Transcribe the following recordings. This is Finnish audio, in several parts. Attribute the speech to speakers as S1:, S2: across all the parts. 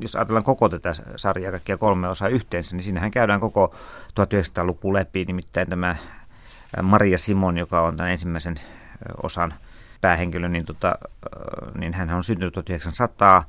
S1: jos ajatellaan koko tätä sarjaa, kaikkia kolme osaa yhteensä, niin siinähän käydään koko 1900-luku läpi, nimittäin tämä Maria Simon, joka on tämän ensimmäisen osan päähenkilö, niin, tota, niin hän on syntynyt 1900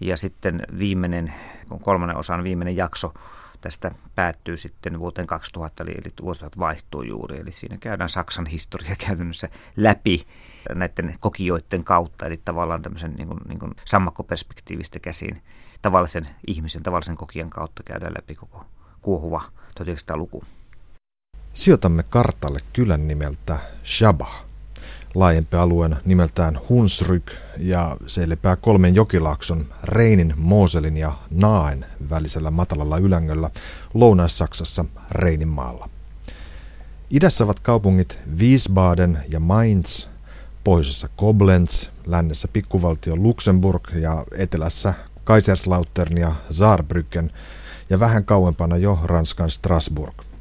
S1: ja sitten viimeinen, kolmannen osan viimeinen jakso tästä päättyy sitten vuoteen 2000, eli, eli vuosituhat vaihtuu juuri. Eli siinä käydään Saksan historia käytännössä läpi näiden kokijoiden kautta, eli tavallaan tämmöisen niin kuin, niin kuin sammakkoperspektiivistä käsiin tavallisen ihmisen, tavallisen kokijan kautta käydään läpi koko kuohuva 1900-luku.
S2: Sijoitamme kartalle kylän nimeltä Shabah laajempi alueen nimeltään Hunsryk ja se lepää kolmen jokilaakson Reinin, Moselin ja Naaen välisellä matalalla ylängöllä Lounais-Saksassa Reininmaalla. Idässä ovat kaupungit Wiesbaden ja Mainz, pohjoisessa Koblenz, lännessä pikkuvaltio Luxemburg ja etelässä Kaiserslautern ja Saarbrücken ja vähän kauempana jo Ranskan Strasbourg –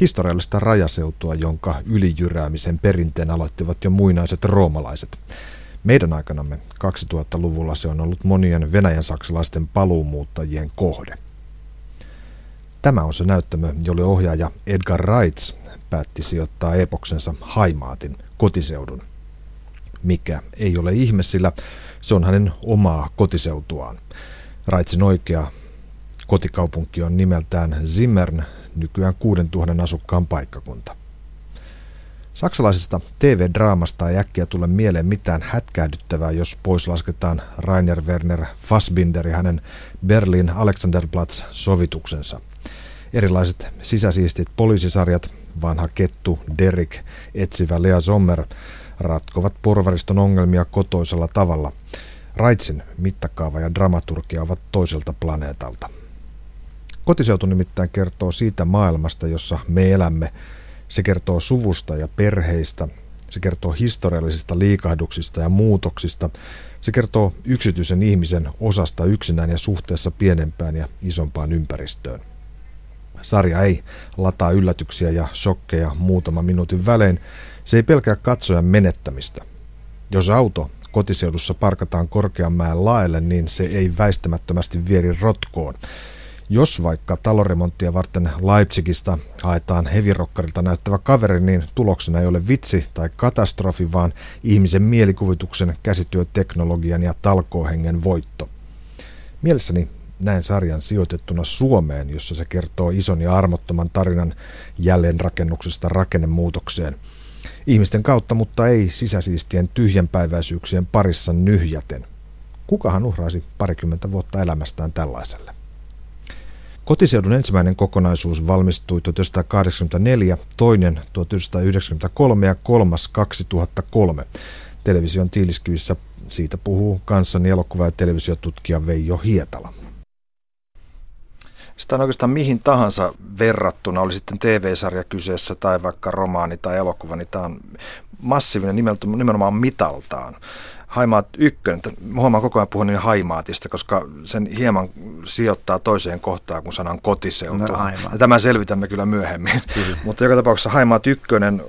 S2: historiallista rajaseutua, jonka ylijyräämisen perinteen aloittivat jo muinaiset roomalaiset. Meidän aikanamme 2000-luvulla se on ollut monien venäjän saksalaisten paluumuuttajien kohde. Tämä on se näyttämö, jolle ohjaaja Edgar Reitz päätti sijoittaa epoksensa Haimaatin kotiseudun. Mikä ei ole ihme, sillä se on hänen omaa kotiseutuaan. Reitzin oikea kotikaupunki on nimeltään Zimmern nykyään 6000 asukkaan paikkakunta. Saksalaisesta TV-draamasta ei äkkiä tule mieleen mitään hätkähdyttävää, jos pois lasketaan Rainer Werner Fassbinder ja hänen Berlin Alexanderplatz-sovituksensa. Erilaiset sisäsiistit poliisisarjat, vanha kettu, Derek, etsivä Lea Sommer, ratkovat porvariston ongelmia kotoisella tavalla. Raitsin mittakaava ja dramaturgia ovat toiselta planeetalta. Kotiseutu nimittäin kertoo siitä maailmasta, jossa me elämme. Se kertoo suvusta ja perheistä. Se kertoo historiallisista liikahduksista ja muutoksista. Se kertoo yksityisen ihmisen osasta yksinään ja suhteessa pienempään ja isompaan ympäristöön. Sarja ei lataa yllätyksiä ja shokkeja muutama minuutin välein. Se ei pelkää katsojan menettämistä. Jos auto kotiseudussa parkataan korkeanmäen laelle, niin se ei väistämättömästi vieri rotkoon. Jos vaikka taloremonttia varten Leipzigistä haetaan hevirokkarilta näyttävä kaveri, niin tuloksena ei ole vitsi tai katastrofi, vaan ihmisen mielikuvituksen, käsityöteknologian ja talkoohengen voitto. Mielessäni näin sarjan sijoitettuna Suomeen, jossa se kertoo ison ja armottoman tarinan jälleenrakennuksesta rakennemuutokseen. Ihmisten kautta, mutta ei sisäsiistien tyhjänpäiväisyyksien parissa nyhjäten. Kukahan uhraisi parikymmentä vuotta elämästään tällaiselle? Kotiseudun ensimmäinen kokonaisuus valmistui 1984, toinen 1993 ja kolmas 2003. Television tiiliskivissä siitä puhuu kanssani elokuva- ja televisiotutkija Veijo Hietala.
S3: Sitä on oikeastaan mihin tahansa verrattuna, oli sitten TV-sarja kyseessä tai vaikka romaani tai elokuva, niin tämä on massiivinen nimenomaan mitaltaan. Haimaat ykkönen, huomaan koko ajan puhun niin Haimaatista, koska sen hieman sijoittaa toiseen kohtaan kuin sanan kotiseutu. No, ja tämän selvitämme kyllä myöhemmin. Kyllä. Mutta joka tapauksessa Haimaat ykkönen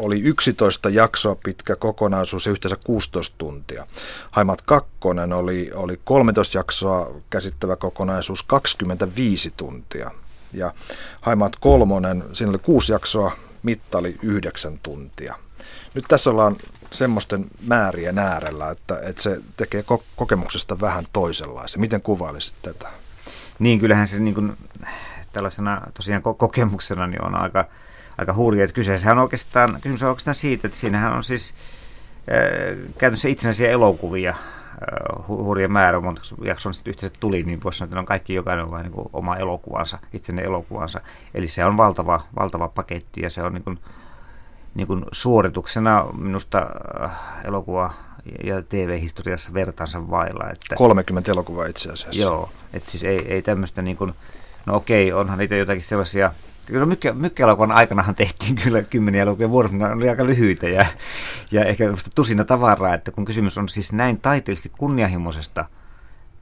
S3: oli 11 jaksoa pitkä kokonaisuus ja yhteensä 16 tuntia. Haimaat kakkonen oli, oli 13 jaksoa käsittävä kokonaisuus 25 tuntia. Ja Haimaat kolmonen, siinä oli kuusi jaksoa, mitta oli 9 tuntia. Nyt tässä ollaan semmoisten määrien äärellä, että, että se tekee kokemuksesta vähän toisenlaisen. Miten kuvailisit tätä?
S1: Niin, kyllähän se niin kuin, tällaisena tosiaan kokemuksena niin on aika, aika hurja. Että kyseessä on oikeastaan, kysymys on oikeastaan siitä, että siinähän on siis äh, käytännössä itsenäisiä elokuvia, äh, hurja määrä, monta jakson sitten yhteensä tuli, niin voisi sanoa, että ne on kaikki jokainen on vain niin oma elokuvansa, itsenne elokuvansa. Eli se on valtava, valtava paketti ja se on niin kuin, niin kuin suorituksena minusta äh, elokuva ja TV-historiassa vertaansa vailla. Että,
S3: 30 elokuvaa itse asiassa.
S1: Joo, että siis ei, ei tämmöistä niin kuin, no okei, onhan niitä jotakin sellaisia, Kyllä mykkä, mykkäelokuvan aikanahan tehtiin kyllä kymmeniä elokuvia vuodessa, mutta oli aika lyhyitä ja, ja ehkä tusina tavaraa, että kun kysymys on siis näin taiteellisesti kunnianhimoisesta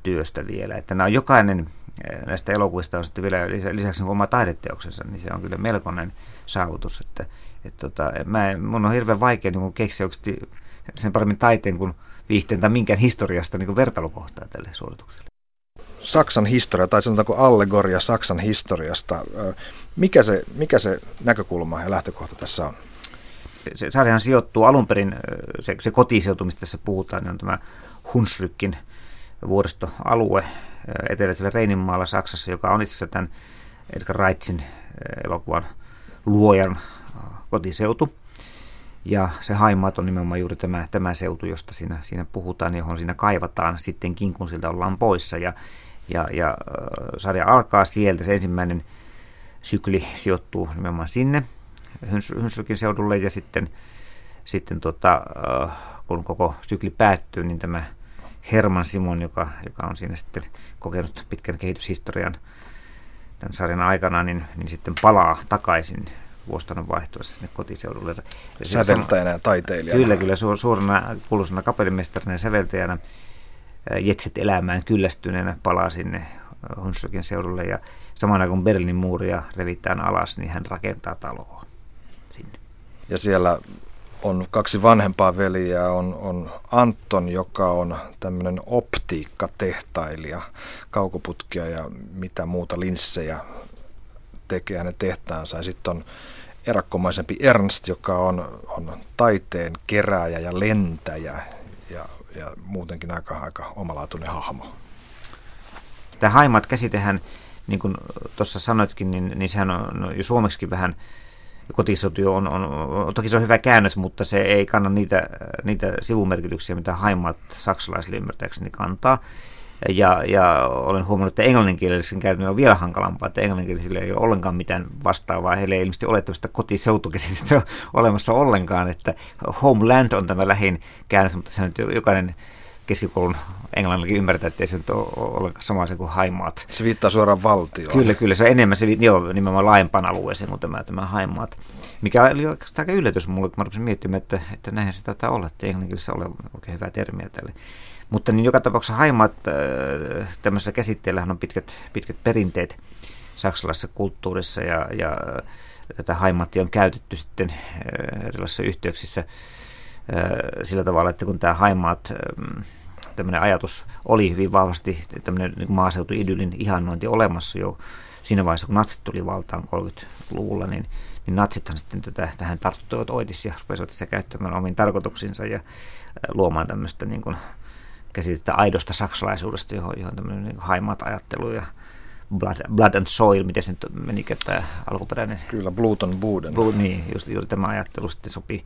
S1: työstä vielä, että nämä on jokainen eh, näistä elokuvista on sitten vielä lisäksi oma taideteoksensa, niin se on kyllä melkoinen saavutus, että et tota, mä, mun on hirveän vaikea niin keksiä sen paremmin taiteen kuin viihteen tai minkään historiasta niin vertailukohtaa tälle suoritukselle.
S2: Saksan historia, tai sanotaanko allegoria Saksan historiasta. Mikä se, mikä se näkökulma ja lähtökohta tässä on?
S1: Se sarjahan sijoittuu alun perin, se, se kotiseutu, mistä tässä puhutaan, niin on tämä Hunsrückin vuoristoalue eteläisellä Reininmaalla Saksassa, joka on itse asiassa tämän Edgar Reitzin elokuvan luojan kotiseutu. Ja se Haimaat on nimenomaan juuri tämä, tämä seutu, josta siinä, siinä puhutaan, johon siinä kaivataan sittenkin, kun siltä ollaan poissa. Ja, ja, ja sarja alkaa sieltä, se ensimmäinen sykli sijoittuu nimenomaan sinne, Hynsykin seudulle, ja sitten, sitten tota, kun koko sykli päättyy, niin tämä Herman Simon, joka, joka on siinä sitten kokenut pitkän kehityshistorian tämän sarjan aikana, niin, niin sitten palaa takaisin vuositanon vaihtuessa sinne kotiseudulle.
S2: Säveltäjänä ja taiteilijana.
S1: Kyllä, kyllä su- suurena kuuluisena kapellimestarina ja säveltäjänä jetset elämään kyllästyneenä palaa sinne Hunsrökin seudulle ja samana kun Berliinin muuria revitään alas, niin hän rakentaa taloa sinne.
S2: Ja siellä on kaksi vanhempaa veliä, on, on Anton, joka on tämmöinen optiikkatehtailija, kaukoputkia ja mitä muuta linssejä tekee hänen tehtaansa. Ja sitten on erakkomaisempi Ernst, joka on, on taiteen kerääjä ja lentäjä ja, ja muutenkin aika, aika omalaatuinen hahmo.
S1: Tämä haimat käsitehän, niin kuin tuossa sanoitkin, niin, niin sehän on jo suomeksi vähän kotisotio on, on, toki se on hyvä käännös, mutta se ei kanna niitä, niitä sivumerkityksiä, mitä haimat saksalaisille ymmärtääkseni kantaa. Ja, ja olen huomannut, että englanninkielisen käytännön on vielä hankalampaa, että englanninkielisillä ei ole ollenkaan mitään vastaavaa. Heillä ei ilmeisesti ole tämmöistä kotiseutukäsitettä olemassa ollenkaan, että homeland on tämä lähin käännös, mutta se nyt jokainen keskikoulun englannillakin ymmärtää, että ei se nyt ole ollenkaan sama asia kuin haimaat.
S2: Se viittaa suoraan valtioon.
S1: Kyllä, kyllä. Se on enemmän se joo, nimenomaan laajempaan alueeseen kuin tämä, tämä haimaat. Mikä oli aika yllätys mulle, kun mä rupesin miettimään, että, että näinhän se taitaa olla, että englanninkielessä ole oikein hyvää termiä tälle. Mutta niin joka tapauksessa haimaat äh, tämmöisellä käsitteellähän on pitkät, pitkät perinteet saksalaisessa kulttuurissa ja, ja tätä haimattia on käytetty sitten äh, erilaisissa yhteyksissä äh, sillä tavalla, että kun tämä haimaat tämmöinen ajatus oli hyvin vahvasti tämmöinen niin maaseutuidyllin ihannointi olemassa jo siinä vaiheessa, kun natsit tuli valtaan 30-luvulla, niin, niin natsithan sitten tätä, tähän tarttuivat oitis ja rupesivat sitä käyttämään omiin tarkoituksiinsa ja luomaan tämmöistä niin kuin, käsitettä aidosta saksalaisuudesta, johon, johon tämmöinen niin haimaat ajattelu ja blood, blood and soil, miten se nyt meni tämä alkuperäinen.
S2: Kyllä, blood on Buden.
S1: Blood, niin, just, juuri tämä ajattelu sitten sopii.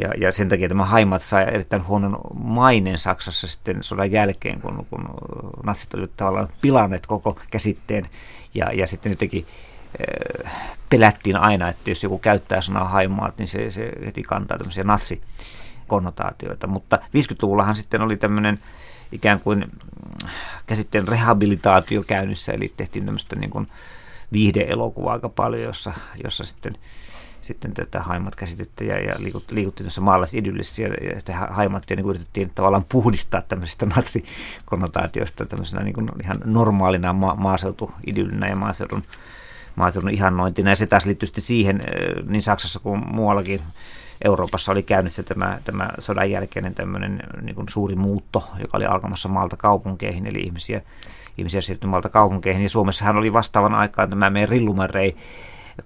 S1: Ja, ja sen takia tämä haimat sai erittäin huonon mainen Saksassa sitten sodan jälkeen, kun, kun natsit olivat tavallaan pilanneet koko käsitteen. Ja, ja sitten jotenkin äh, pelättiin aina, että jos joku käyttää sanaa haimaat, niin se, se heti kantaa tämmöisiä natsi konnotaatioita, mutta 50-luvullahan sitten oli tämmöinen ikään kuin mm, käsitteen rehabilitaatio käynnissä, eli tehtiin tämmöistä niin kuin viihdeelokuvaa aika paljon, jossa, jossa sitten sitten tätä haimat käsitettä ja, ja liikuttiin tuossa maalaisidyllissä ja, ja sitten haimattia niin yritettiin tavallaan puhdistaa tämmöisestä natsikonnotaatiosta tämmöisenä niin kuin ihan normaalina ma- maaseutuidyllinä ja maaseudun, maaseudun ihannointina. Ja se taas liittyy siihen niin Saksassa kuin muuallakin Euroopassa oli käynnissä tämä, tämä sodan jälkeinen tämmöinen niin kuin suuri muutto, joka oli alkamassa maalta kaupunkeihin, eli ihmisiä, ihmisiä siirtyi maalta kaupunkeihin. Ja Suomessahan oli vastaavan aikaan tämä meidän rillumarei,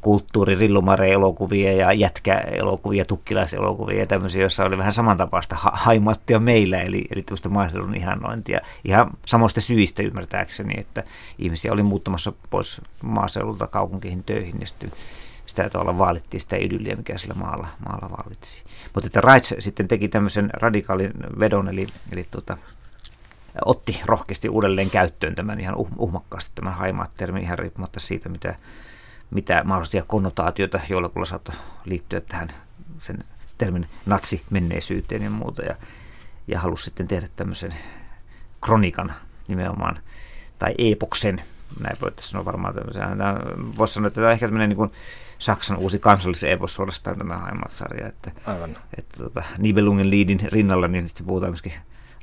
S1: kulttuuri, rillumarei-elokuvia ja jätkä-elokuvia, tukkilaiselokuvia ja tämmöisiä, joissa oli vähän samantapaista ha- haimattia meillä, eli, eli tämmöistä maaseudun ihannointia. Ihan samoista syistä ymmärtääkseni, että ihmisiä oli muuttamassa pois maaseudulta kaupunkeihin töihin ja sitten sitä tavalla vaalittiin sitä idylliä, mikä sillä maalla, maalla vallitsi. Mutta että Reitz sitten teki tämmöisen radikaalin vedon, eli, eli tuota, otti rohkeasti uudelleen käyttöön tämän ihan uh, uhmakkaasti tämän haimaat-termin ihan riippumatta siitä, mitä, mitä mahdollisia konnotaatioita jollakulla saattoi liittyä tähän sen termin natsi-menneisyyteen ja muuta. Ja, ja halusi sitten tehdä tämmöisen kronikan nimenomaan, tai epoksen, näin voitaisiin sanoa varmaan tämmöisen. Voisi sanoa, että tämä on ehkä tämmöinen niin kuin Saksan uusi kansallisepos suorastaan tämä Heimat-sarja. Että,
S2: Aivan.
S1: Että, tota, Nibelungen liidin rinnalla, niin sitten puhutaan myöskin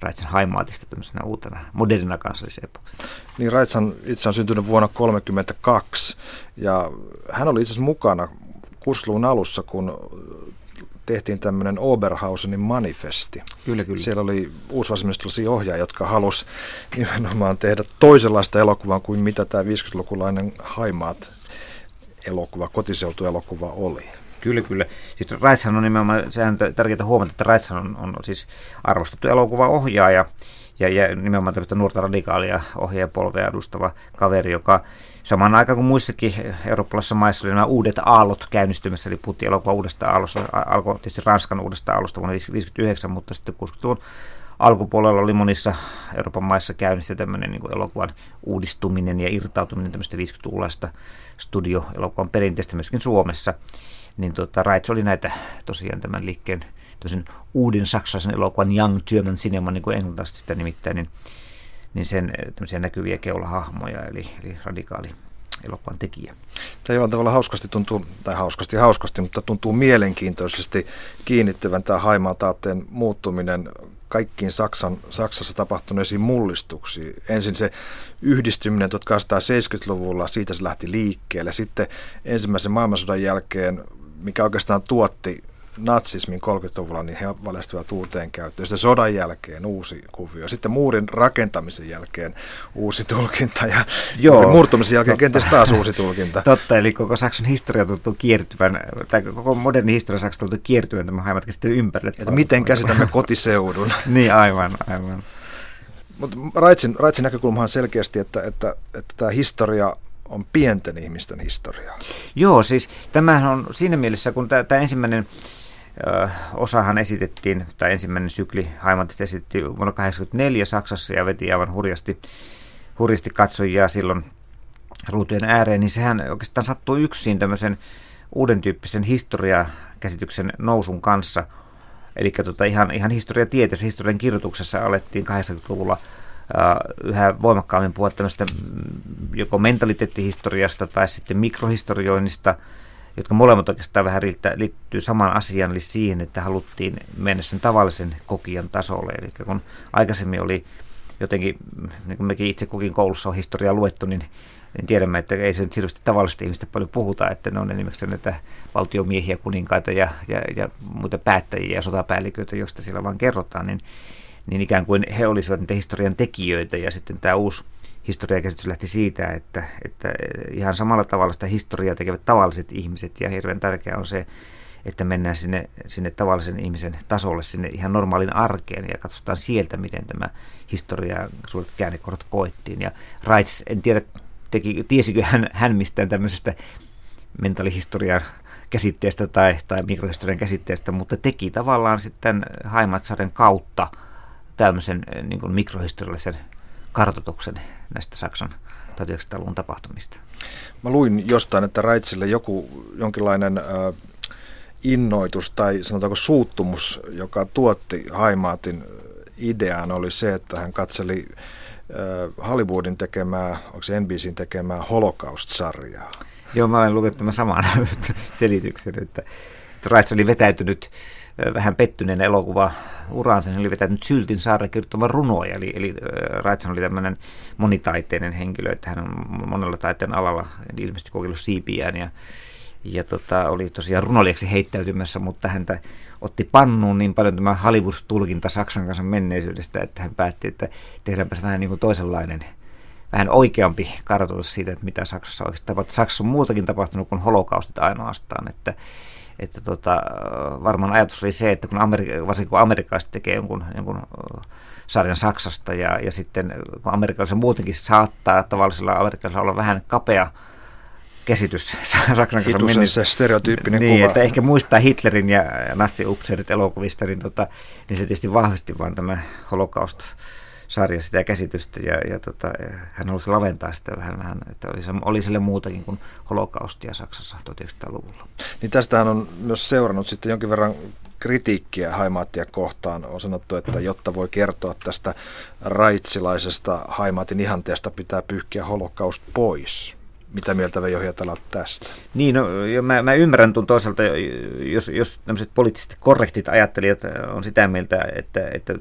S1: Raitsan Heimatista tämmöisenä uutena modernina kansallisepoksena.
S2: Niin Raitsan itse on syntynyt vuonna 1932 ja hän oli itse asiassa mukana 60-luvun alussa, kun tehtiin tämmöinen Oberhausenin manifesti.
S1: Kyllä, kyllä.
S2: Siellä oli uusvasemmistolaisia ohjaajia, jotka halusi nimenomaan tehdä toisenlaista elokuvaa kuin mitä tämä 50-lukulainen Haimaat elokuva, kotiseutuelokuva oli.
S1: Kyllä, kyllä. Siis Raitshan on nimenomaan, sehän on tärkeää huomata, että Raitshan on, on siis arvostettu elokuva-ohjaaja ja, ja nimenomaan tämmöistä nuorta radikaalia ohjaajapolvea edustava kaveri, joka samaan aikaan kuin muissakin eurooppalaisissa maissa oli nämä uudet aallot käynnistymässä, eli puhuttiin elokuva uudesta aallosta, alkoi tietysti Ranskan uudesta aallosta vuonna 1959, mutta sitten 60-luvun alkupuolella oli monissa Euroopan maissa käynnissä tämmöinen niin elokuvan uudistuminen ja irtautuminen tämmöistä 50-lukulaista studioelokuvan perinteistä myöskin Suomessa. Niin tota, Raits oli näitä tosiaan tämän liikkeen uuden saksalaisen elokuvan Young German Cinema, niin kuin englanniksi sitä nimittäin, niin, niin sen tämmöisiä näkyviä keulahahmoja, eli, eli radikaali elokuvan tekijä.
S2: Tämä jollain tavalla hauskasti tuntuu, tai hauskasti hauskasti, mutta tuntuu mielenkiintoisesti kiinnittyvän tämä haimaataateen muuttuminen kaikkiin Saksan, Saksassa tapahtuneisiin mullistuksiin. Ensin se yhdistyminen 1870-luvulla, siitä se lähti liikkeelle. Sitten ensimmäisen maailmansodan jälkeen, mikä oikeastaan tuotti natsismin 30-luvulla, niin he valjastivat uuteen käyttöön. Sitten sodan jälkeen uusi kuvio. Sitten muurin rakentamisen jälkeen uusi tulkinta ja Joo, murtumisen jälkeen totta. kenties taas uusi tulkinta.
S1: Totta, eli koko Saksan historia tuntuu kiertyvän, tai koko moderni historia Saksan tuntuu kiertyvän tämän haimat käsittelyn ympärille.
S2: Että miten käsitämme kotiseudun.
S1: niin, aivan, aivan.
S2: Mutta Raitsin, Raitsin näkökulma on selkeästi, että, että, että tämä historia on pienten ihmisten historiaa.
S1: Joo, siis tämähän on siinä mielessä, kun tämä ensimmäinen osahan esitettiin, tai ensimmäinen sykli Haimatista esitettiin vuonna 1984 Saksassa ja veti aivan hurjasti, hurjasti katsojia silloin ruutujen ääreen, niin sehän oikeastaan sattui yksin tämmöisen uuden tyyppisen historiakäsityksen nousun kanssa. Eli tota ihan, ihan historiatieteessä, historian kirjoituksessa alettiin 80-luvulla yhä voimakkaammin puhua tämmöistä mm, joko mentaliteettihistoriasta tai sitten mikrohistorioinnista – jotka molemmat oikeastaan vähän liittyy samaan asiaan, eli siihen, että haluttiin mennä sen tavallisen kokijan tasolle. Eli kun aikaisemmin oli jotenkin, niin kuin mekin itse kukin koulussa on historiaa luettu, niin, niin tiedämme, että ei se nyt hirveästi tavallista ihmistä paljon puhuta, että ne on enimmäkseen näitä valtiomiehiä, kuninkaita ja, ja, ja muita päättäjiä ja sotapäälliköitä, joista siellä vaan kerrotaan, niin, niin ikään kuin he olisivat niitä historian tekijöitä ja sitten tämä uusi historiakäsitys lähti siitä, että, että ihan samalla tavalla sitä historiaa tekevät tavalliset ihmiset ja hirveän tärkeää on se, että mennään sinne, sinne tavallisen ihmisen tasolle, sinne ihan normaalin arkeen ja katsotaan sieltä, miten tämä historia suuret käännekorot koettiin. Ja Reitz, en tiedä, teki, tiesikö hän, hän mistään tämmöisestä mentaalihistorian käsitteestä tai, tai mikrohistorian käsitteestä, mutta teki tavallaan sitten Haimatsaren kautta tämmöisen niin kuin mikrohistoriallisen kartotuksen näistä Saksan 1900-luvun tapahtumista.
S2: Mä luin jostain, että Raitsille joku jonkinlainen äh, innoitus tai sanotaanko suuttumus, joka tuotti Haimaatin ideaan, oli se, että hän katseli äh, Hollywoodin tekemää, onko se NBCin tekemää Holocaust-sarjaa.
S1: Joo, mä olen lukenut tämän saman selityksen, että, että Raits oli vetäytynyt vähän pettyneen elokuva uraansa, niin oli vetänyt Syltin saareen kirjoittamaan runoja, eli, eli Raitsan oli tämmöinen monitaiteinen henkilö, että hän on monella taiteen alalla ilmeisesti kokeillut siipiään ja, ja tota, oli tosiaan runolijaksi heittäytymässä, mutta häntä otti pannuun niin paljon tämä Hollywood-tulkinta Saksan kanssa menneisyydestä, että hän päätti, että tehdäänpäs vähän niin kuin toisenlainen vähän oikeampi kartoitus siitä, että mitä Saksassa oikeasti tapahtui. Saksassa on muutakin tapahtunut kuin holokaustit ainoastaan, että että tota, varmaan ajatus oli se, että kun Amerik- varsinkin kun amerikkalaiset tekee jonkun, jonkun sarjan Saksasta ja, ja sitten kun amerikkalaisilla muutenkin saattaa tavallisella amerikkalaisella olla vähän kapea käsitys
S2: Saksan kanssa se stereotyyppinen
S1: niin,
S2: kuva.
S1: että ehkä muistaa Hitlerin ja natsi-upseerit elokuvista, niin, tota, niin se tietysti vahvisti vaan tämä holokaust sarja sitä käsitystä ja, ja tota, hän halusi laventaa sitä vähän, vähän että oli, oli sille muutakin kuin holokaustia Saksassa 1900-luvulla.
S2: Niin tästähän on myös seurannut sitten jonkin verran kritiikkiä Haimaattia kohtaan. On sanottu, että jotta voi kertoa tästä raitsilaisesta Haimaatin ihanteesta, pitää pyyhkiä holokaust pois. Mitä mieltä Veijo Hietala tästä?
S1: Niin, no, mä, mä ymmärrän tuon toisaalta, jos, jos tämmöiset poliittisesti korrektit ajattelijat on sitä mieltä, että, että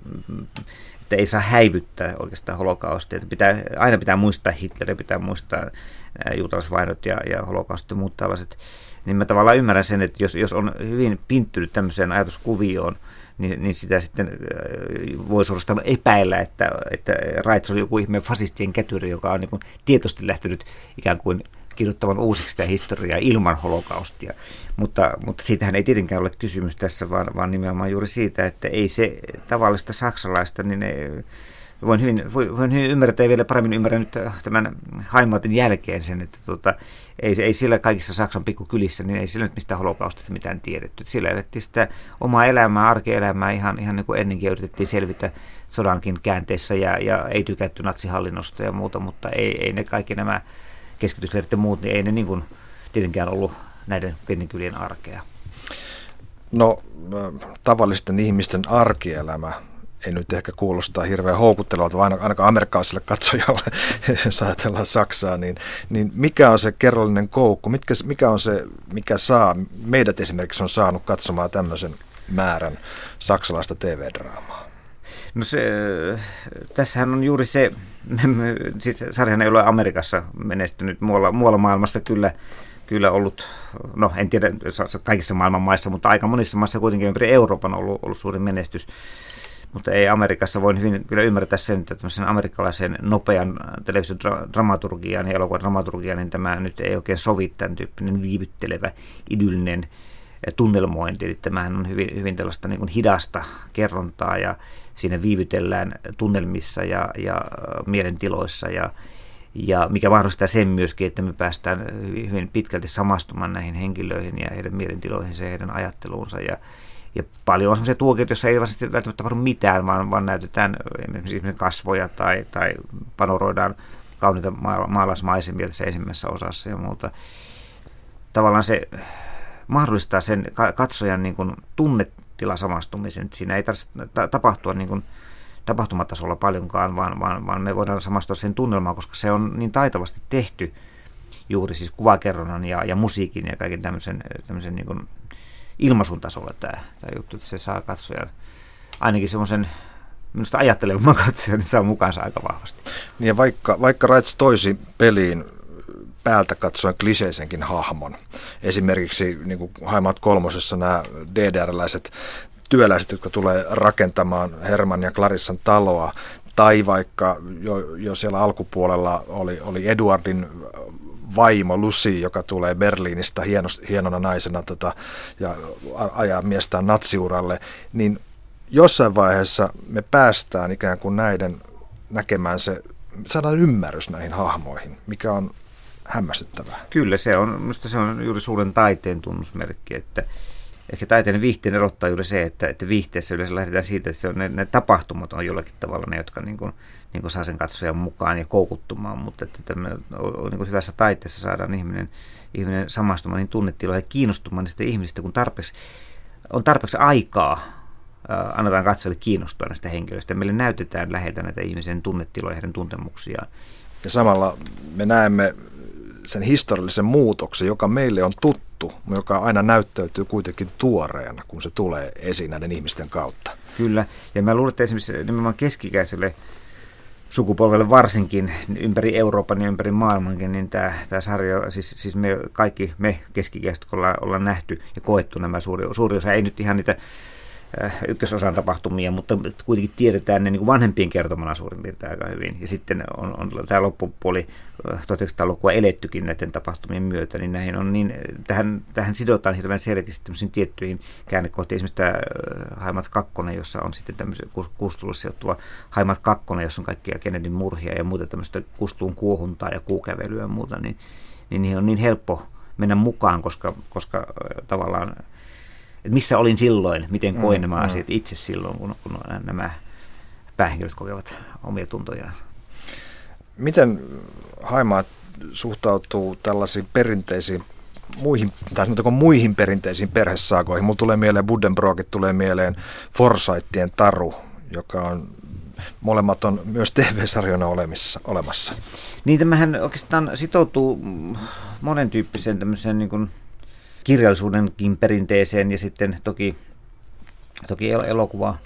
S1: että ei saa häivyttää oikeastaan holokaustia. Että pitää, aina pitää muistaa Hitler, pitää muistaa juutalaisvainot ja, ja holokaustit ja muut tällaiset. Niin mä tavallaan ymmärrän sen, että jos, jos on hyvin pinttynyt tämmöiseen ajatuskuvioon, niin, niin sitä sitten voi suorastaan epäillä, että, että Raits on joku ihme fasistien kätyri, joka on niin tietoisesti lähtenyt ikään kuin kirjoittamaan uusiksi sitä historiaa ilman holokaustia. Mutta, mutta siitähän ei tietenkään ole kysymys tässä, vaan, vaan nimenomaan juuri siitä, että ei se tavallista saksalaista, niin ei, voin hyvin, voin hyvin ymmärtää ja vielä paremmin ymmärrän nyt tämän Haimaatin jälkeen sen, että tota, ei, ei sillä kaikissa Saksan pikkukylissä, niin ei sillä nyt mistään holokaustista mitään tiedetty. Sillä elettiin sitä omaa elämää, arkielämää ihan, ihan niin kuin ennenkin yritettiin selvitä sodankin käänteessä ja, ja ei tykätty natsihallinnosta ja muuta, mutta ei, ei ne kaikki nämä keskitysleirit ja muut, niin ei ne niin kuin tietenkään ollut näiden pienikylien arkea.
S2: No tavallisten ihmisten arkielämä ei nyt ehkä kuulosta hirveän houkuttelevalta, vaan ainakaan amerikkalaiselle katsojalle, jos ajatellaan Saksaa, niin, niin mikä on se kerrallinen koukku, mitkä, mikä on se, mikä saa, meidät esimerkiksi on saanut katsomaan tämmöisen määrän saksalaista TV-draamaa?
S1: No se, tässähän on juuri se, siis sarjahan ei ole Amerikassa menestynyt, muualla, muualla maailmassa kyllä, kyllä ollut, no en tiedä kaikissa maailman maissa, mutta aika monissa maissa kuitenkin ympäri Euroopan on ollut, ollut suuri menestys. Mutta ei Amerikassa voi hyvin kyllä ymmärtää sen, että tämmöisen amerikkalaisen nopean televisiodramaturgian ja elokuvan dramaturgian, niin tämä nyt ei oikein sovi tämän tyyppinen viivyttelevä, idyllinen tunnelmointi. Eli tämähän on hyvin, hyvin tällaista niin kuin hidasta kerrontaa ja siinä viivytellään tunnelmissa ja, ja mielentiloissa ja, ja mikä mahdollistaa sen myöskin, että me päästään hyvin, hyvin pitkälti samastumaan näihin henkilöihin ja heidän mielentiloihinsa ja heidän ajatteluunsa ja, ja paljon on sellaisia tuokioita, joissa ei välttämättä tapahdu mitään, vaan, vaan näytetään esimerkiksi kasvoja tai, tai panoroidaan kauniita maalaismaisemia tässä ensimmäisessä osassa ja muuta. Tavallaan se mahdollistaa sen katsojan niin kuin tunnetila samastumisen. Siinä ei tarvitse tapahtua niin kuin tapahtumatasolla paljonkaan, vaan, vaan, vaan me voidaan samastua sen tunnelmaan, koska se on niin taitavasti tehty juuri siis kuvakerronnan ja, ja musiikin ja kaiken tämmöisen, tämmöisen niin kuin ilmaisun tasolla tämä, tämä juttu, että se saa katsojan ainakin semmoisen minusta ajattelevamman katsojan, niin saa mukaansa aika vahvasti.
S2: Niin ja vaikka, vaikka Raits toisi peliin päältä katsoen kliseisenkin hahmon. Esimerkiksi niin kuin Haimaat kolmosessa nämä DDR-läiset työläiset, jotka tulee rakentamaan Herman ja Clarissan taloa, tai vaikka jo, jo siellä alkupuolella oli, oli Eduardin vaimo Lucy, joka tulee Berliinistä hienos, hienona naisena tota, ja ajaa miestään natsiuralle, niin jossain vaiheessa me päästään ikään kuin näiden näkemään se, saadaan ymmärrys näihin hahmoihin, mikä on hämmästyttävää.
S1: Kyllä, se on, minusta se on juuri suuren taiteen tunnusmerkki, että ehkä taiteen viihteen erottaa juuri se, että, että viihteessä yleensä lähdetään siitä, että se on, ne, ne tapahtumat on jollakin tavalla ne, jotka niin kuin, niin kuin saa sen katsojan mukaan ja koukuttumaan, mutta että tämä, niin kuin hyvässä taiteessa saadaan ihminen, ihminen samastumaan niin tunnetiloihin ja kiinnostumaan niistä ihmisistä, kun tarpeeksi, on tarpeeksi aikaa annetaan katsojalle kiinnostua näistä henkilöistä. Meille näytetään läheltä näitä ihmisen tunnetiloja ja heidän tuntemuksiaan.
S2: Ja samalla me näemme sen historiallisen muutoksen, joka meille on tuttu, joka aina näyttäytyy kuitenkin tuoreena, kun se tulee esiin näiden ihmisten kautta.
S1: Kyllä, ja mä luulen, että esimerkiksi nimenomaan keskikäiselle sukupolvelle varsinkin ympäri Euroopan ja ympäri maailmankin, niin tämä, tämä sarja, siis, siis me kaikki me keskikäiset ollaan, ollaan nähty ja koettu nämä suuri, suuri osa, ei nyt ihan niitä ykkösosan tapahtumia, mutta kuitenkin tiedetään ne niin kuin vanhempien kertomana suurin piirtein aika hyvin. Ja sitten on, on tämä loppupuoli 1900-lukua äh, elettykin näiden tapahtumien myötä, niin, näihin on niin tähän, tähän sidotaan hirveän selkeästi tiettyihin käännekohtiin. Esimerkiksi tämä äh, Haimat 2, jossa on sitten tämmöisen kuustulossa sijoittuva Haimat 2, jossa on kaikkia Kennedyn murhia ja muuta tämmöistä kustuun kuohuntaa ja kuukävelyä ja muuta, niin, niin niihin on niin helppo mennä mukaan, koska, koska tavallaan että missä olin silloin, miten koin mm, nämä mm. asiat itse silloin, kun, kun nämä päähenkilöt kokevat omia tuntojaan.
S2: Miten Haimaat suhtautuu tällaisiin perinteisiin muihin, tai sanotaanko muihin perinteisiin perhesaakoihin. Mulla tulee mieleen Buddenbrookit, tulee mieleen Forsaittien Taru, joka on molemmat on myös TV-sarjona olemassa. olemassa.
S1: Niin tämähän oikeastaan sitoutuu monen tyyppiseen tämmöiseen niin kuin kirjallisuudenkin perinteeseen ja sitten toki, toki elokuva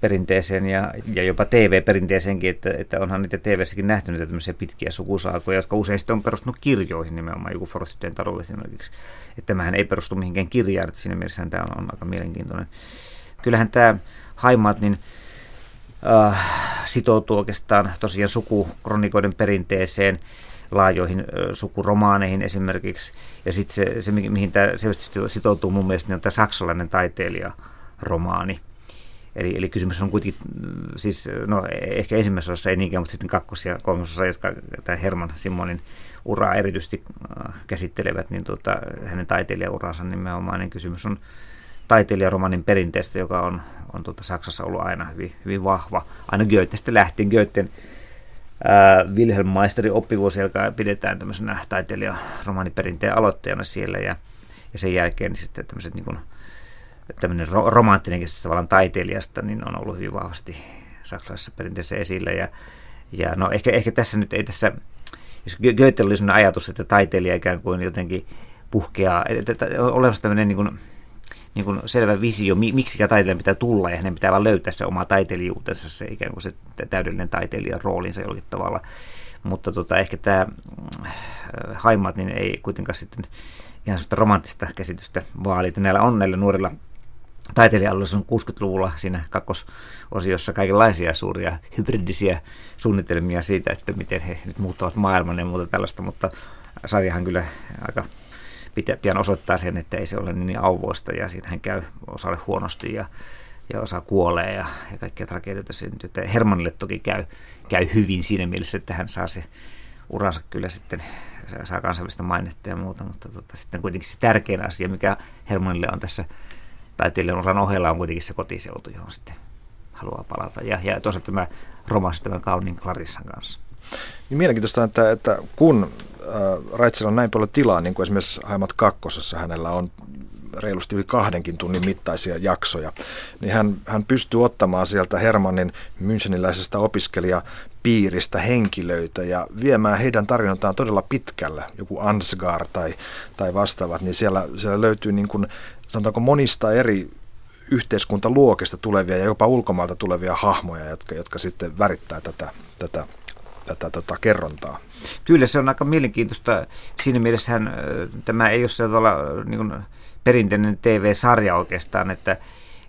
S1: perinteeseen ja, ja jopa TV-perinteeseenkin, että, että onhan niitä TV-säkin nähty niitä tämmöisiä pitkiä sukusaakoja, jotka usein sitten on perustunut kirjoihin nimenomaan, joku Forsythien tarulle esimerkiksi. Että tämähän ei perustu mihinkään kirjaan, että siinä mielessä tämä on, on aika mielenkiintoinen. Kyllähän tämä Haimaat, niin äh, sitoutuu oikeastaan tosiaan sukukronikoiden perinteeseen, laajoihin sukuromaaneihin esimerkiksi. Ja sitten se, se, mihin tämä selvästi sitoutuu mun mielestä, niin on tämä saksalainen taiteilijaromaani. Eli, eli kysymys on kuitenkin, siis no ehkä ensimmäisessä osassa ei niinkään, mutta sitten kakkos- ja kolmasosa, jotka tämä Herman Simonin uraa erityisesti käsittelevät, niin tuota, hänen taiteilijauransa nimenomaan, niin kysymys on taiteilijaromanin perinteestä, joka on, on tuota Saksassa ollut aina hyvin, hyvin vahva. Aina Goethestä lähtien. Goethen äh, Wilhelm Meisterin oppivuosi, joka pidetään tämmöisenä taiteilijaromaaniperinteen aloitteena siellä. Ja, ja sen jälkeen niin sitten tämmöiset niin kuin, tämmöinen ro- romanttinen käsitys tavallaan taiteilijasta niin on ollut hyvin vahvasti saksalaisessa perinteessä esillä. Ja, ja no ehkä, ehkä tässä nyt ei tässä, jos Goethe oli sellainen ajatus, että taiteilija ikään kuin jotenkin puhkeaa, että on olemassa tämmöinen niin kuin, niin kuin selvä visio, miksi taiteilijan pitää tulla ja hänen pitää vaan löytää se oma taiteilijuutensa, se ikään kuin se täydellinen taiteilijan roolinsa jollakin tavalla. Mutta tota, ehkä tämä äh, Haimat niin ei kuitenkaan sitten ihan sellaista romanttista käsitystä vaali. Näillä on näillä nuorilla taiteilijalla on 60-luvulla siinä kakkososiossa kaikenlaisia suuria hybridisiä suunnitelmia siitä, että miten he nyt muuttavat maailman ja muuta tällaista, mutta sarjahan kyllä aika pian osoittaa sen, että ei se ole niin auvoista ja siinähän käy osalle huonosti ja, ja osa kuolee ja, ja kaikkia tragedioita syntyy. Että Hermanille toki käy, käy hyvin siinä mielessä, että hän saa se uransa kyllä sitten saa kansainvälistä mainetta ja muuta, mutta tota, sitten kuitenkin se tärkein asia, mikä Hermanille on tässä taiteilijan uran ohella, on kuitenkin se kotiseutu, johon sitten haluaa palata. Ja, ja toisaalta tämä romanssi tämän kauniin Clarissan kanssa.
S2: Niin mielenkiintoista, että, että kun äh, Raitsilla on näin paljon tilaa, niin kuin esimerkiksi Haimat kakkosessa hänellä on reilusti yli kahdenkin tunnin mittaisia jaksoja, niin hän, hän pystyy ottamaan sieltä Hermannin müncheniläisestä opiskelijapiiristä henkilöitä ja viemään heidän tarinontaan todella pitkälle, joku Ansgar tai, tai vastaavat, niin siellä, siellä löytyy niin kuin, sanotaanko monista eri yhteiskuntaluokista tulevia ja jopa ulkomailta tulevia hahmoja, jotka, jotka sitten värittää tätä, tätä tätä tota, kerrontaa.
S1: Kyllä se on aika mielenkiintoista. Siinä mielessä tämä ei ole se niin kuin perinteinen TV-sarja oikeastaan, että,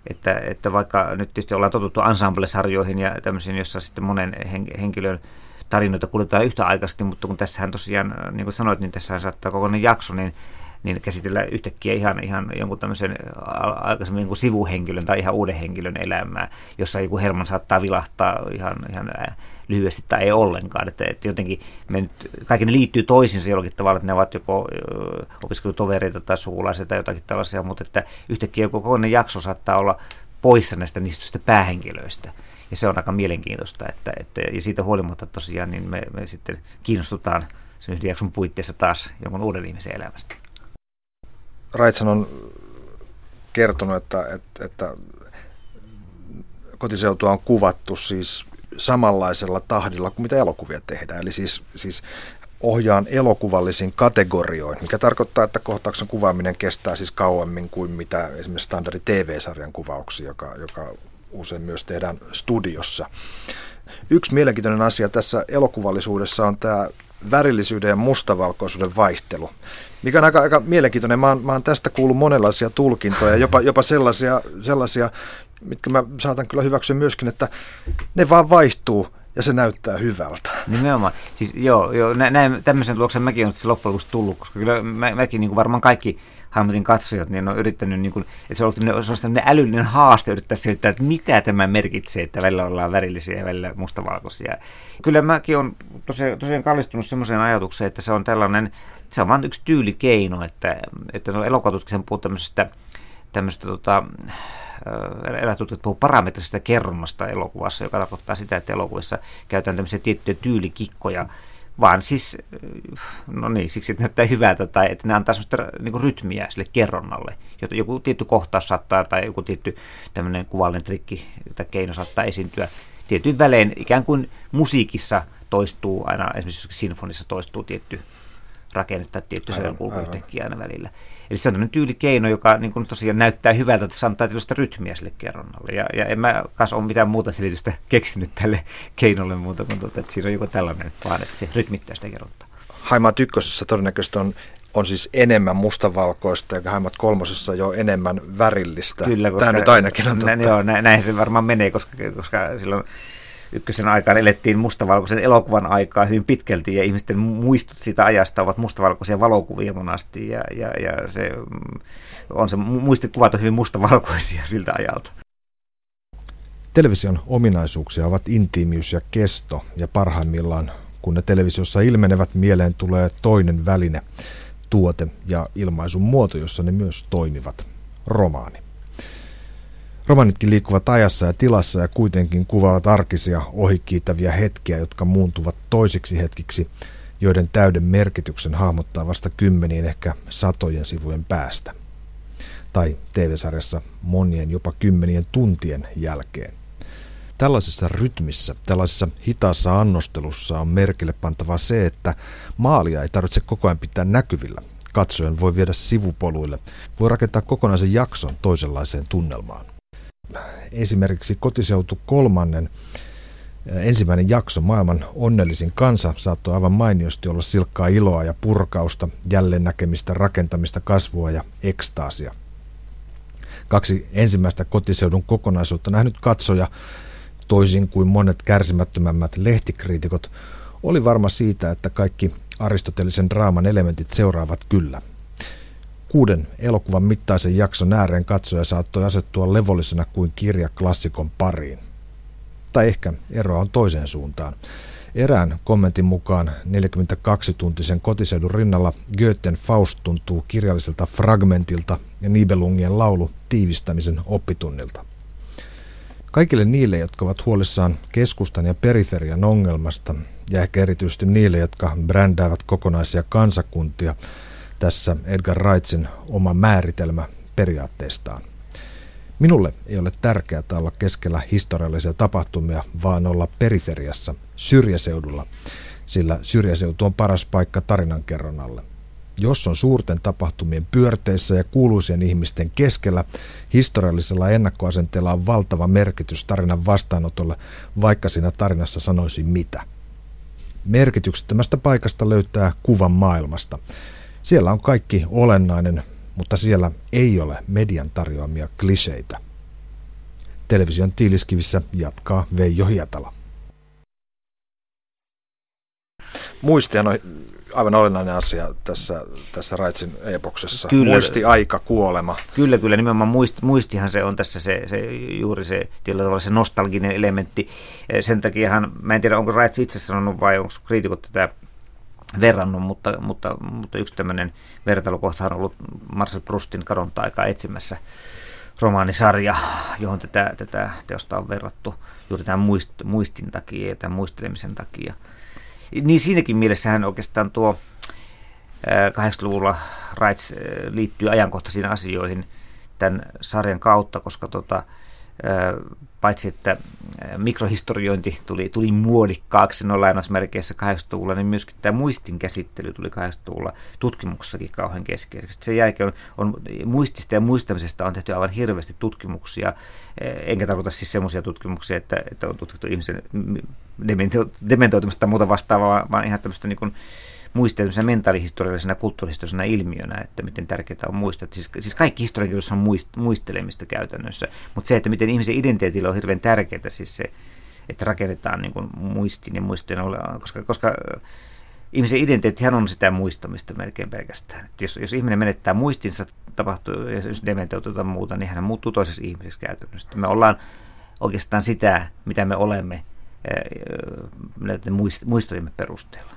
S1: että, että vaikka nyt tietysti ollaan totuttu ensemble-sarjoihin ja tämmöisiin, jossa sitten monen henkilön tarinoita kuljetaan yhtäaikaisesti, mutta kun tässähän tosiaan, niin kuin sanoit, niin tässä saattaa kokonainen jakso, niin niin käsitellä yhtäkkiä ihan, ihan jonkun tämmöisen aikaisemmin niin sivuhenkilön tai ihan uuden henkilön elämää, jossa joku Herman saattaa vilahtaa ihan, ihan lyhyesti tai ei ollenkaan. Että, että jotenkin me nyt, kaikki ne liittyy toisiinsa jollakin tavalla, että ne ovat joko opiskelutovereita tai sukulaisia tai jotakin tällaisia, mutta että yhtäkkiä joku kokonainen jakso saattaa olla poissa näistä niistä päähenkilöistä. Ja se on aika mielenkiintoista, että, että ja siitä huolimatta tosiaan niin me, me sitten kiinnostutaan sen yhden jakson puitteissa taas jonkun uuden ihmisen elämästä.
S2: Raitsan on kertonut, että, että, että kotiseutua on kuvattu siis samanlaisella tahdilla kuin mitä elokuvia tehdään. Eli siis, siis ohjaan elokuvallisin kategorioin, mikä tarkoittaa, että kohtauksen kuvaaminen kestää siis kauemmin kuin mitä esimerkiksi standardi TV-sarjan kuvauksia, joka, joka usein myös tehdään studiossa. Yksi mielenkiintoinen asia tässä elokuvallisuudessa on tämä värillisyyden ja mustavalkoisuuden vaihtelu, mikä on aika, aika mielenkiintoinen. Mä oon, mä oon tästä kuullut monenlaisia tulkintoja, jopa, jopa sellaisia, sellaisia, mitkä mä saatan kyllä hyväksyä myöskin, että ne vaan vaihtuu ja se näyttää hyvältä.
S1: Nimenomaan. Siis joo, joo näin, tämmöisen tuloksen mäkin olen loppujen lopuksi tullut, koska kyllä mä, mäkin niin kuin varmaan kaikki Hamletin katsojat, niin on yrittänyt, niin kuin, että se on ollut se on älyllinen haaste yrittää selittää, että mitä tämä merkitsee, että välillä ollaan värillisiä ja välillä mustavalkoisia. Kyllä mäkin olen tosiaan, tosiaan kallistunut semmoiseen ajatukseen, että se on tällainen, se on vain yksi tyylikeino, että, että no elokuvatutkijat puhuu tämmöisestä, tämmöistä tota, eräät tutkijat puhuu parametrisesta kerronnasta elokuvassa, joka tarkoittaa sitä, että elokuvissa käytetään tämmöisiä tiettyjä tyylikikkoja, vaan siis, no niin, siksi että näyttää hyvältä tai että ne antaa sellaista niin rytmiä sille kerronnalle. Joku tietty kohtaus saattaa tai joku tietty tämmöinen kuvallinen trikki tai keino saattaa esiintyä tietyin välein, ikään kuin musiikissa toistuu aina, esimerkiksi sinfonissa toistuu tietty rakennetta tietty kulku yhtäkkiä aina välillä. Eli se on tämmöinen tyylikeino, joka niin kuin tosiaan näyttää hyvältä, että se antaa tietysti rytmiä sille kerronnalle. Ja, ja en mä kanssa ole mitään muuta selitystä keksinyt tälle keinolle muuta kuin tuota, että siinä on joku tällainen, vaan että se rytmittää sitä kerrontaa.
S4: Haimaat ykkösessä todennäköisesti on on siis enemmän mustavalkoista ja Haimat kolmosessa jo enemmän värillistä.
S1: Kyllä, koska Tämä nyt ainakin on totta. Näin, joo, näin se varmaan menee, koska, koska silloin ykkösen aikaan elettiin mustavalkoisen elokuvan aikaa hyvin pitkälti ja ihmisten muistut siitä ajasta ovat mustavalkoisia valokuvia monasti ja, ja, ja se mm, on se muistikuvat on hyvin mustavalkoisia siltä ajalta.
S2: Television ominaisuuksia ovat intiimiys ja kesto ja parhaimmillaan kun ne televisiossa ilmenevät, mieleen tulee toinen väline, tuote ja ilmaisun muoto, jossa ne myös toimivat, romaani. Romanitkin liikkuvat ajassa ja tilassa ja kuitenkin kuvaavat arkisia ohikiitäviä hetkiä, jotka muuntuvat toisiksi hetkiksi, joiden täyden merkityksen hahmottaa vasta kymmenien ehkä satojen sivujen päästä. Tai TV-sarjassa monien jopa kymmenien tuntien jälkeen. Tällaisessa rytmissä, tällaisessa hitaassa annostelussa on merkille pantava se, että maalia ei tarvitse koko ajan pitää näkyvillä. Katsojan voi viedä sivupoluille, voi rakentaa kokonaisen jakson toisenlaiseen tunnelmaan esimerkiksi kotiseutu kolmannen ensimmäinen jakso Maailman onnellisin kansa saattoi aivan mainiosti olla silkkaa iloa ja purkausta, jälleen näkemistä, rakentamista, kasvua ja ekstaasia. Kaksi ensimmäistä kotiseudun kokonaisuutta nähnyt katsoja, toisin kuin monet kärsimättömämmät lehtikriitikot, oli varma siitä, että kaikki aristotelisen draaman elementit seuraavat kyllä – Kuuden elokuvan mittaisen jakson ääreen katsoja saattoi asettua levollisena kuin kirja klassikon pariin. Tai ehkä eroa on toiseen suuntaan. Erään kommentin mukaan 42-tuntisen kotiseudun rinnalla Goethen Faust tuntuu kirjalliselta fragmentilta ja Nibelungien laulu tiivistämisen oppitunnilta. Kaikille niille, jotka ovat huolissaan keskustan ja periferian ongelmasta, ja ehkä erityisesti niille, jotka brändäävät kokonaisia kansakuntia, tässä Edgar Wrightsin oma määritelmä periaatteestaan. Minulle ei ole tärkeää olla keskellä historiallisia tapahtumia, vaan olla periferiassa, syrjäseudulla, sillä syrjäseutu on paras paikka tarinankerronnalle. Jos on suurten tapahtumien pyörteissä ja kuuluisien ihmisten keskellä, historiallisella ennakkoasenteella on valtava merkitys tarinan vastaanotolle, vaikka siinä tarinassa sanoisi mitä. Merkityksettömästä paikasta löytää kuvan maailmasta – siellä on kaikki olennainen, mutta siellä ei ole median tarjoamia kliseitä. Television tiiliskivissä jatkaa Veijo Hietala.
S4: Muistihan on aivan olennainen asia tässä, tässä Raitsin epoksessa. Kyllä, Muisti, aika, kuolema.
S1: Kyllä, kyllä. Nimenomaan muist, muistihan se on tässä se, se juuri se, tavalla se nostalginen elementti. Sen takiahan, mä en tiedä onko Raits itse sanonut vai onko kriitikot tätä verrannut, mutta, mutta, mutta yksi tämmöinen vertailukohta on ollut Marcel Proustin kadonta aikaa etsimässä romaanisarja, johon tätä, tätä teosta on verrattu juuri tämän muist, muistin takia ja tämän muistelemisen takia. Niin siinäkin mielessähän oikeastaan tuo 80-luvulla Rights liittyy ajankohtaisiin asioihin tämän sarjan kautta, koska tota, paitsi että mikrohistoriointi tuli, tuli muodikkaaksi no lainausmerkeissä 80-luvulla, niin myöskin tämä muistin käsittely tuli 80-luvulla tutkimuksessakin kauhean keskeiseksi. Sen jälkeen on, on muistista ja muistamisesta on tehty aivan hirveästi tutkimuksia, enkä tarkoita siis semmoisia tutkimuksia, että, että on tutkittu ihmisen dementoitumista tai muuta vastaavaa, vaan ihan tämmöistä niin kuin, muistelmisena mentaalihistoriallisena kulttuurihistoriallisena ilmiönä, että miten tärkeää on muistaa. Siis, siis kaikki historiankirjoitus on muist, muistelemista käytännössä, mutta se, että miten ihmisen identiteetillä on hirveän tärkeää, siis se, että rakennetaan niin kuin muistin ja muistin, koska, koska ihmisen identiteettihän on sitä muistamista melkein pelkästään. Jos, jos ihminen menettää muistinsa, tapahtuu, jos dementoituu tai muuta, niin hän muuttuu toisessa ihmiseksi käytännössä. Me ollaan oikeastaan sitä, mitä me olemme näiden muistojemme perusteella.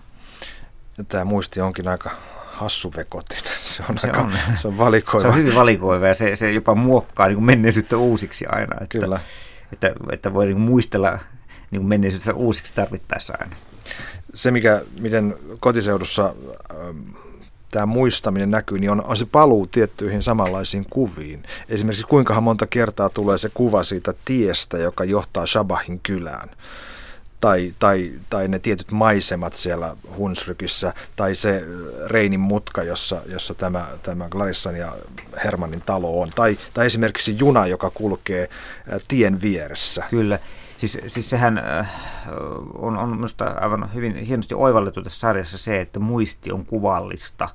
S4: Ja tämä muisti onkin aika hassuvekotin. Se on, se aika, on. Se on valikoiva.
S1: Se on hyvin valikoiva ja se, se jopa muokkaa niin menneisyyttä uusiksi aina. Että,
S4: Kyllä.
S1: Että, että voi niin muistella niin menneisyyttä uusiksi tarvittaessa aina.
S4: Se, mikä, miten kotiseudussa ähm, tämä muistaminen näkyy, niin on, on se paluu tiettyihin samanlaisiin kuviin. Esimerkiksi kuinka monta kertaa tulee se kuva siitä tiestä, joka johtaa Shabahin kylään
S2: tai, tai, tai ne tietyt maisemat siellä Hunsrykissä, tai se Reinin mutka, jossa, jossa tämä, tämä Glarissan ja Hermannin talo on, tai, tai esimerkiksi juna, joka kulkee tien vieressä.
S1: Kyllä. Siis, siis sehän on, on minusta aivan hyvin hienosti oivallettu tässä sarjassa se, että muisti on kuvallista.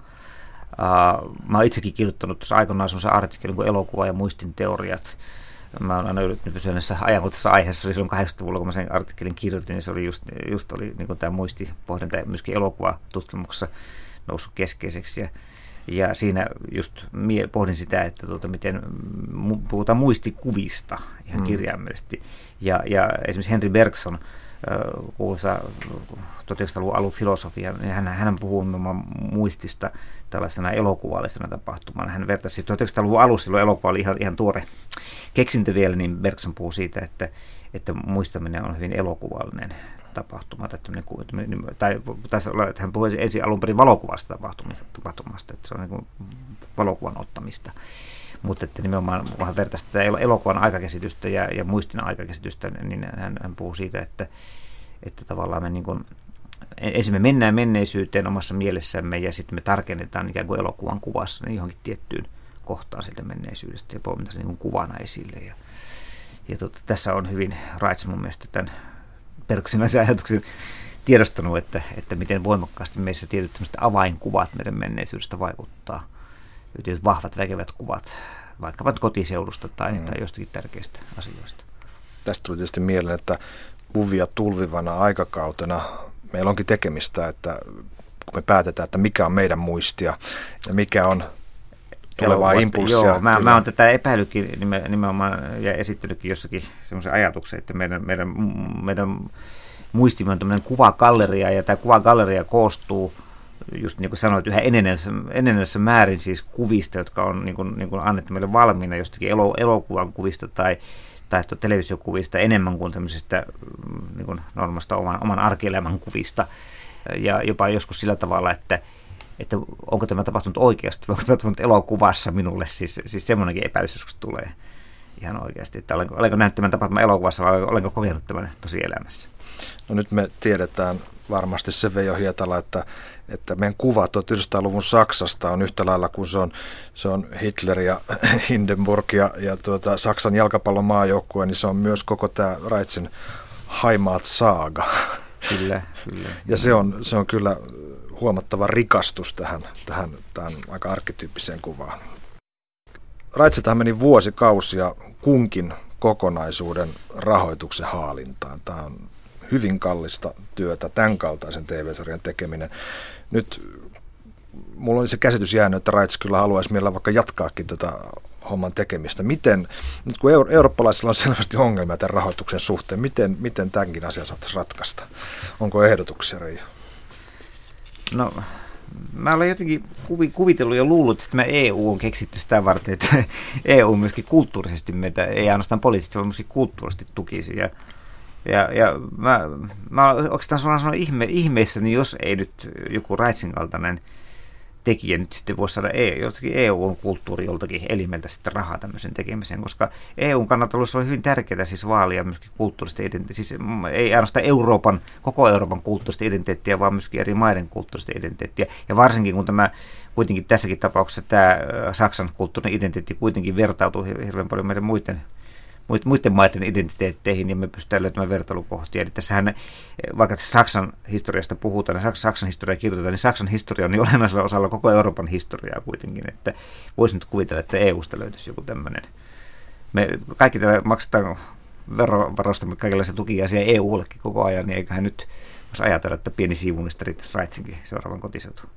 S1: mä olen itsekin kirjoittanut tuossa aikoinaan sellaisen artikkelin kuin elokuva ja muistin teoriat, mä oon aina yrittänyt pysyä näissä ajankohtaisessa aiheessa, oli silloin 80-luvulla, kun mä sen artikkelin kirjoitin, niin se oli just, just oli niin tämä muistipohdinta myöskin elokuvatutkimuksessa noussut keskeiseksi. Ja, ja siinä just mie, pohdin sitä, että tuota, miten puhutaan muistikuvista ihan mm. kirjaimellisesti. Ja, ja esimerkiksi Henry Bergson, kuuluisa 1900-luvun alun filosofia, niin hän, hän puhuu muistista tällaisena elokuvallisena tapahtumana. Hän vertasi siis 1900-luvun alussa, silloin elokuva oli ihan, ihan tuore keksintö vielä, niin Bergson puhuu siitä, että, että muistaminen on hyvin elokuvallinen tapahtuma. Tai, tai tässä että hän puhui ensin alun perin valokuvasta tapahtumasta, tapahtumasta että se on niin valokuvan ottamista. Mutta että nimenomaan hän vertaisi tätä elokuvan aikakäsitystä ja, ja muistin aikakäsitystä, niin hän, hän puhuu siitä, että, että tavallaan me niin kuin, ensin me mennään menneisyyteen omassa mielessämme ja sitten me tarkennetaan ikään kuin elokuvan kuvassa niin johonkin tiettyyn kohtaan sieltä menneisyydestä ja poimitaan se niin kuin kuvana esille. Ja, ja tota, tässä on hyvin Raits mun mielestä tämän perkuksinaisen ajatuksen tiedostanut, että, että miten voimakkaasti meissä tietyt avainkuvat meidän menneisyydestä vaikuttaa. Tietyt vahvat väkevät kuvat, vaikkapa kotiseudusta tai, mm. tai jostakin tärkeistä asioista.
S2: Tästä tuli tietysti mieleen, että kuvia tulvivana aikakautena meillä onkin tekemistä, että kun me päätetään, että mikä on meidän muistia ja mikä on tulevaa impulssia.
S1: Joo, mä, mä oon tätä epäilykin nimenomaan ja esittänytkin jossakin semmoisen ajatuksen, että meidän, meidän, meidän muistimme on tämmöinen kuvagalleria ja tämä kuvagalleria koostuu just niin kuin sanoit, yhä enenevässä määrin siis kuvista, jotka on niin kuin, niin kuin annettu meille valmiina jostakin elo, elokuvan kuvista tai, tai televisiokuvista enemmän kuin tämmöisistä kuin normasta oman, oman arkielämän kuvista. Ja jopa joskus sillä tavalla, että, että onko tämä tapahtunut oikeasti, vai onko tämä tapahtunut elokuvassa minulle, siis, siis semmoinenkin epäilys joskus tulee ihan oikeasti, että olenko, olenko nähnyt tämän tapahtuman elokuvassa vai olenko kokenut tämän tosielämässä.
S2: No nyt me tiedetään varmasti se Veijo Hietala, että, että meidän kuva 1900-luvun Saksasta on yhtä lailla kuin se on, se on Hitler ja Hindenburg ja, ja tuota, Saksan jalkapallon maajoukkue, niin se on myös koko tämä Raitsin Haimaat saaga.
S1: Kyllä, kyllä.
S2: Ja se on, se on kyllä huomattava rikastus tähän, tähän, tähän aika arkkityyppiseen kuvaan. Raitsetahan meni vuosikausia kunkin kokonaisuuden rahoituksen haalintaan. Tämä on hyvin kallista työtä, tämän kaltaisen TV-sarjan tekeminen. Nyt mulla oli se käsitys jäänyt, että Raits kyllä haluaisi meillä vaikka jatkaakin tätä homman tekemistä. Miten, nyt kun euro- eurooppalaisilla on selvästi ongelmia tämän rahoituksen suhteen, miten, miten tämänkin asian saataisiin ratkaista? Onko ehdotuksia, Reijo?
S1: No, mä olen jotenkin kuvitellut ja luullut, että tämä EU on keksitty sitä varten, että EU myöskin kulttuurisesti meitä, ei ainoastaan poliittisesti, vaan myöskin kulttuurisesti tukisi. Ja ja, ja mä, mä oikeastaan sanoa ihme, ihmeissäni, jos ei nyt joku Raitsin kaltainen tekijä nyt sitten voisi saada EU, jotakin EU-kulttuuri joltakin elimeltä sitten rahaa tämmöisen tekemiseen, koska EUn kannalta olisi hyvin tärkeää siis vaalia myöskin kulttuurista identiteettiä, siis ei ainoastaan Euroopan, koko Euroopan kulttuurista identiteettiä, vaan myöskin eri maiden kulttuurista identiteettiä. Ja varsinkin kun tämä kuitenkin tässäkin tapauksessa tämä Saksan kulttuurinen identiteetti kuitenkin vertautuu hirveän paljon meidän muiden muiden maiden identiteetteihin ja me pystytään löytämään vertailukohtia. Eli tässähän, vaikka tässä Saksan historiasta puhutaan ja Saksan historia kirjoitetaan, niin Saksan historia on niin olennaisella osalla koko Euroopan historiaa kuitenkin, että voisi nyt kuvitella, että EUsta löytyisi joku tämmöinen. Me kaikki täällä maksetaan verovaroista kaikenlaisia tukiaisia EU-llekin koko ajan, niin eiköhän nyt voisi ajatella, että pieni siivunista riittäisi Raitsinkin seuraavan kotiseutuun.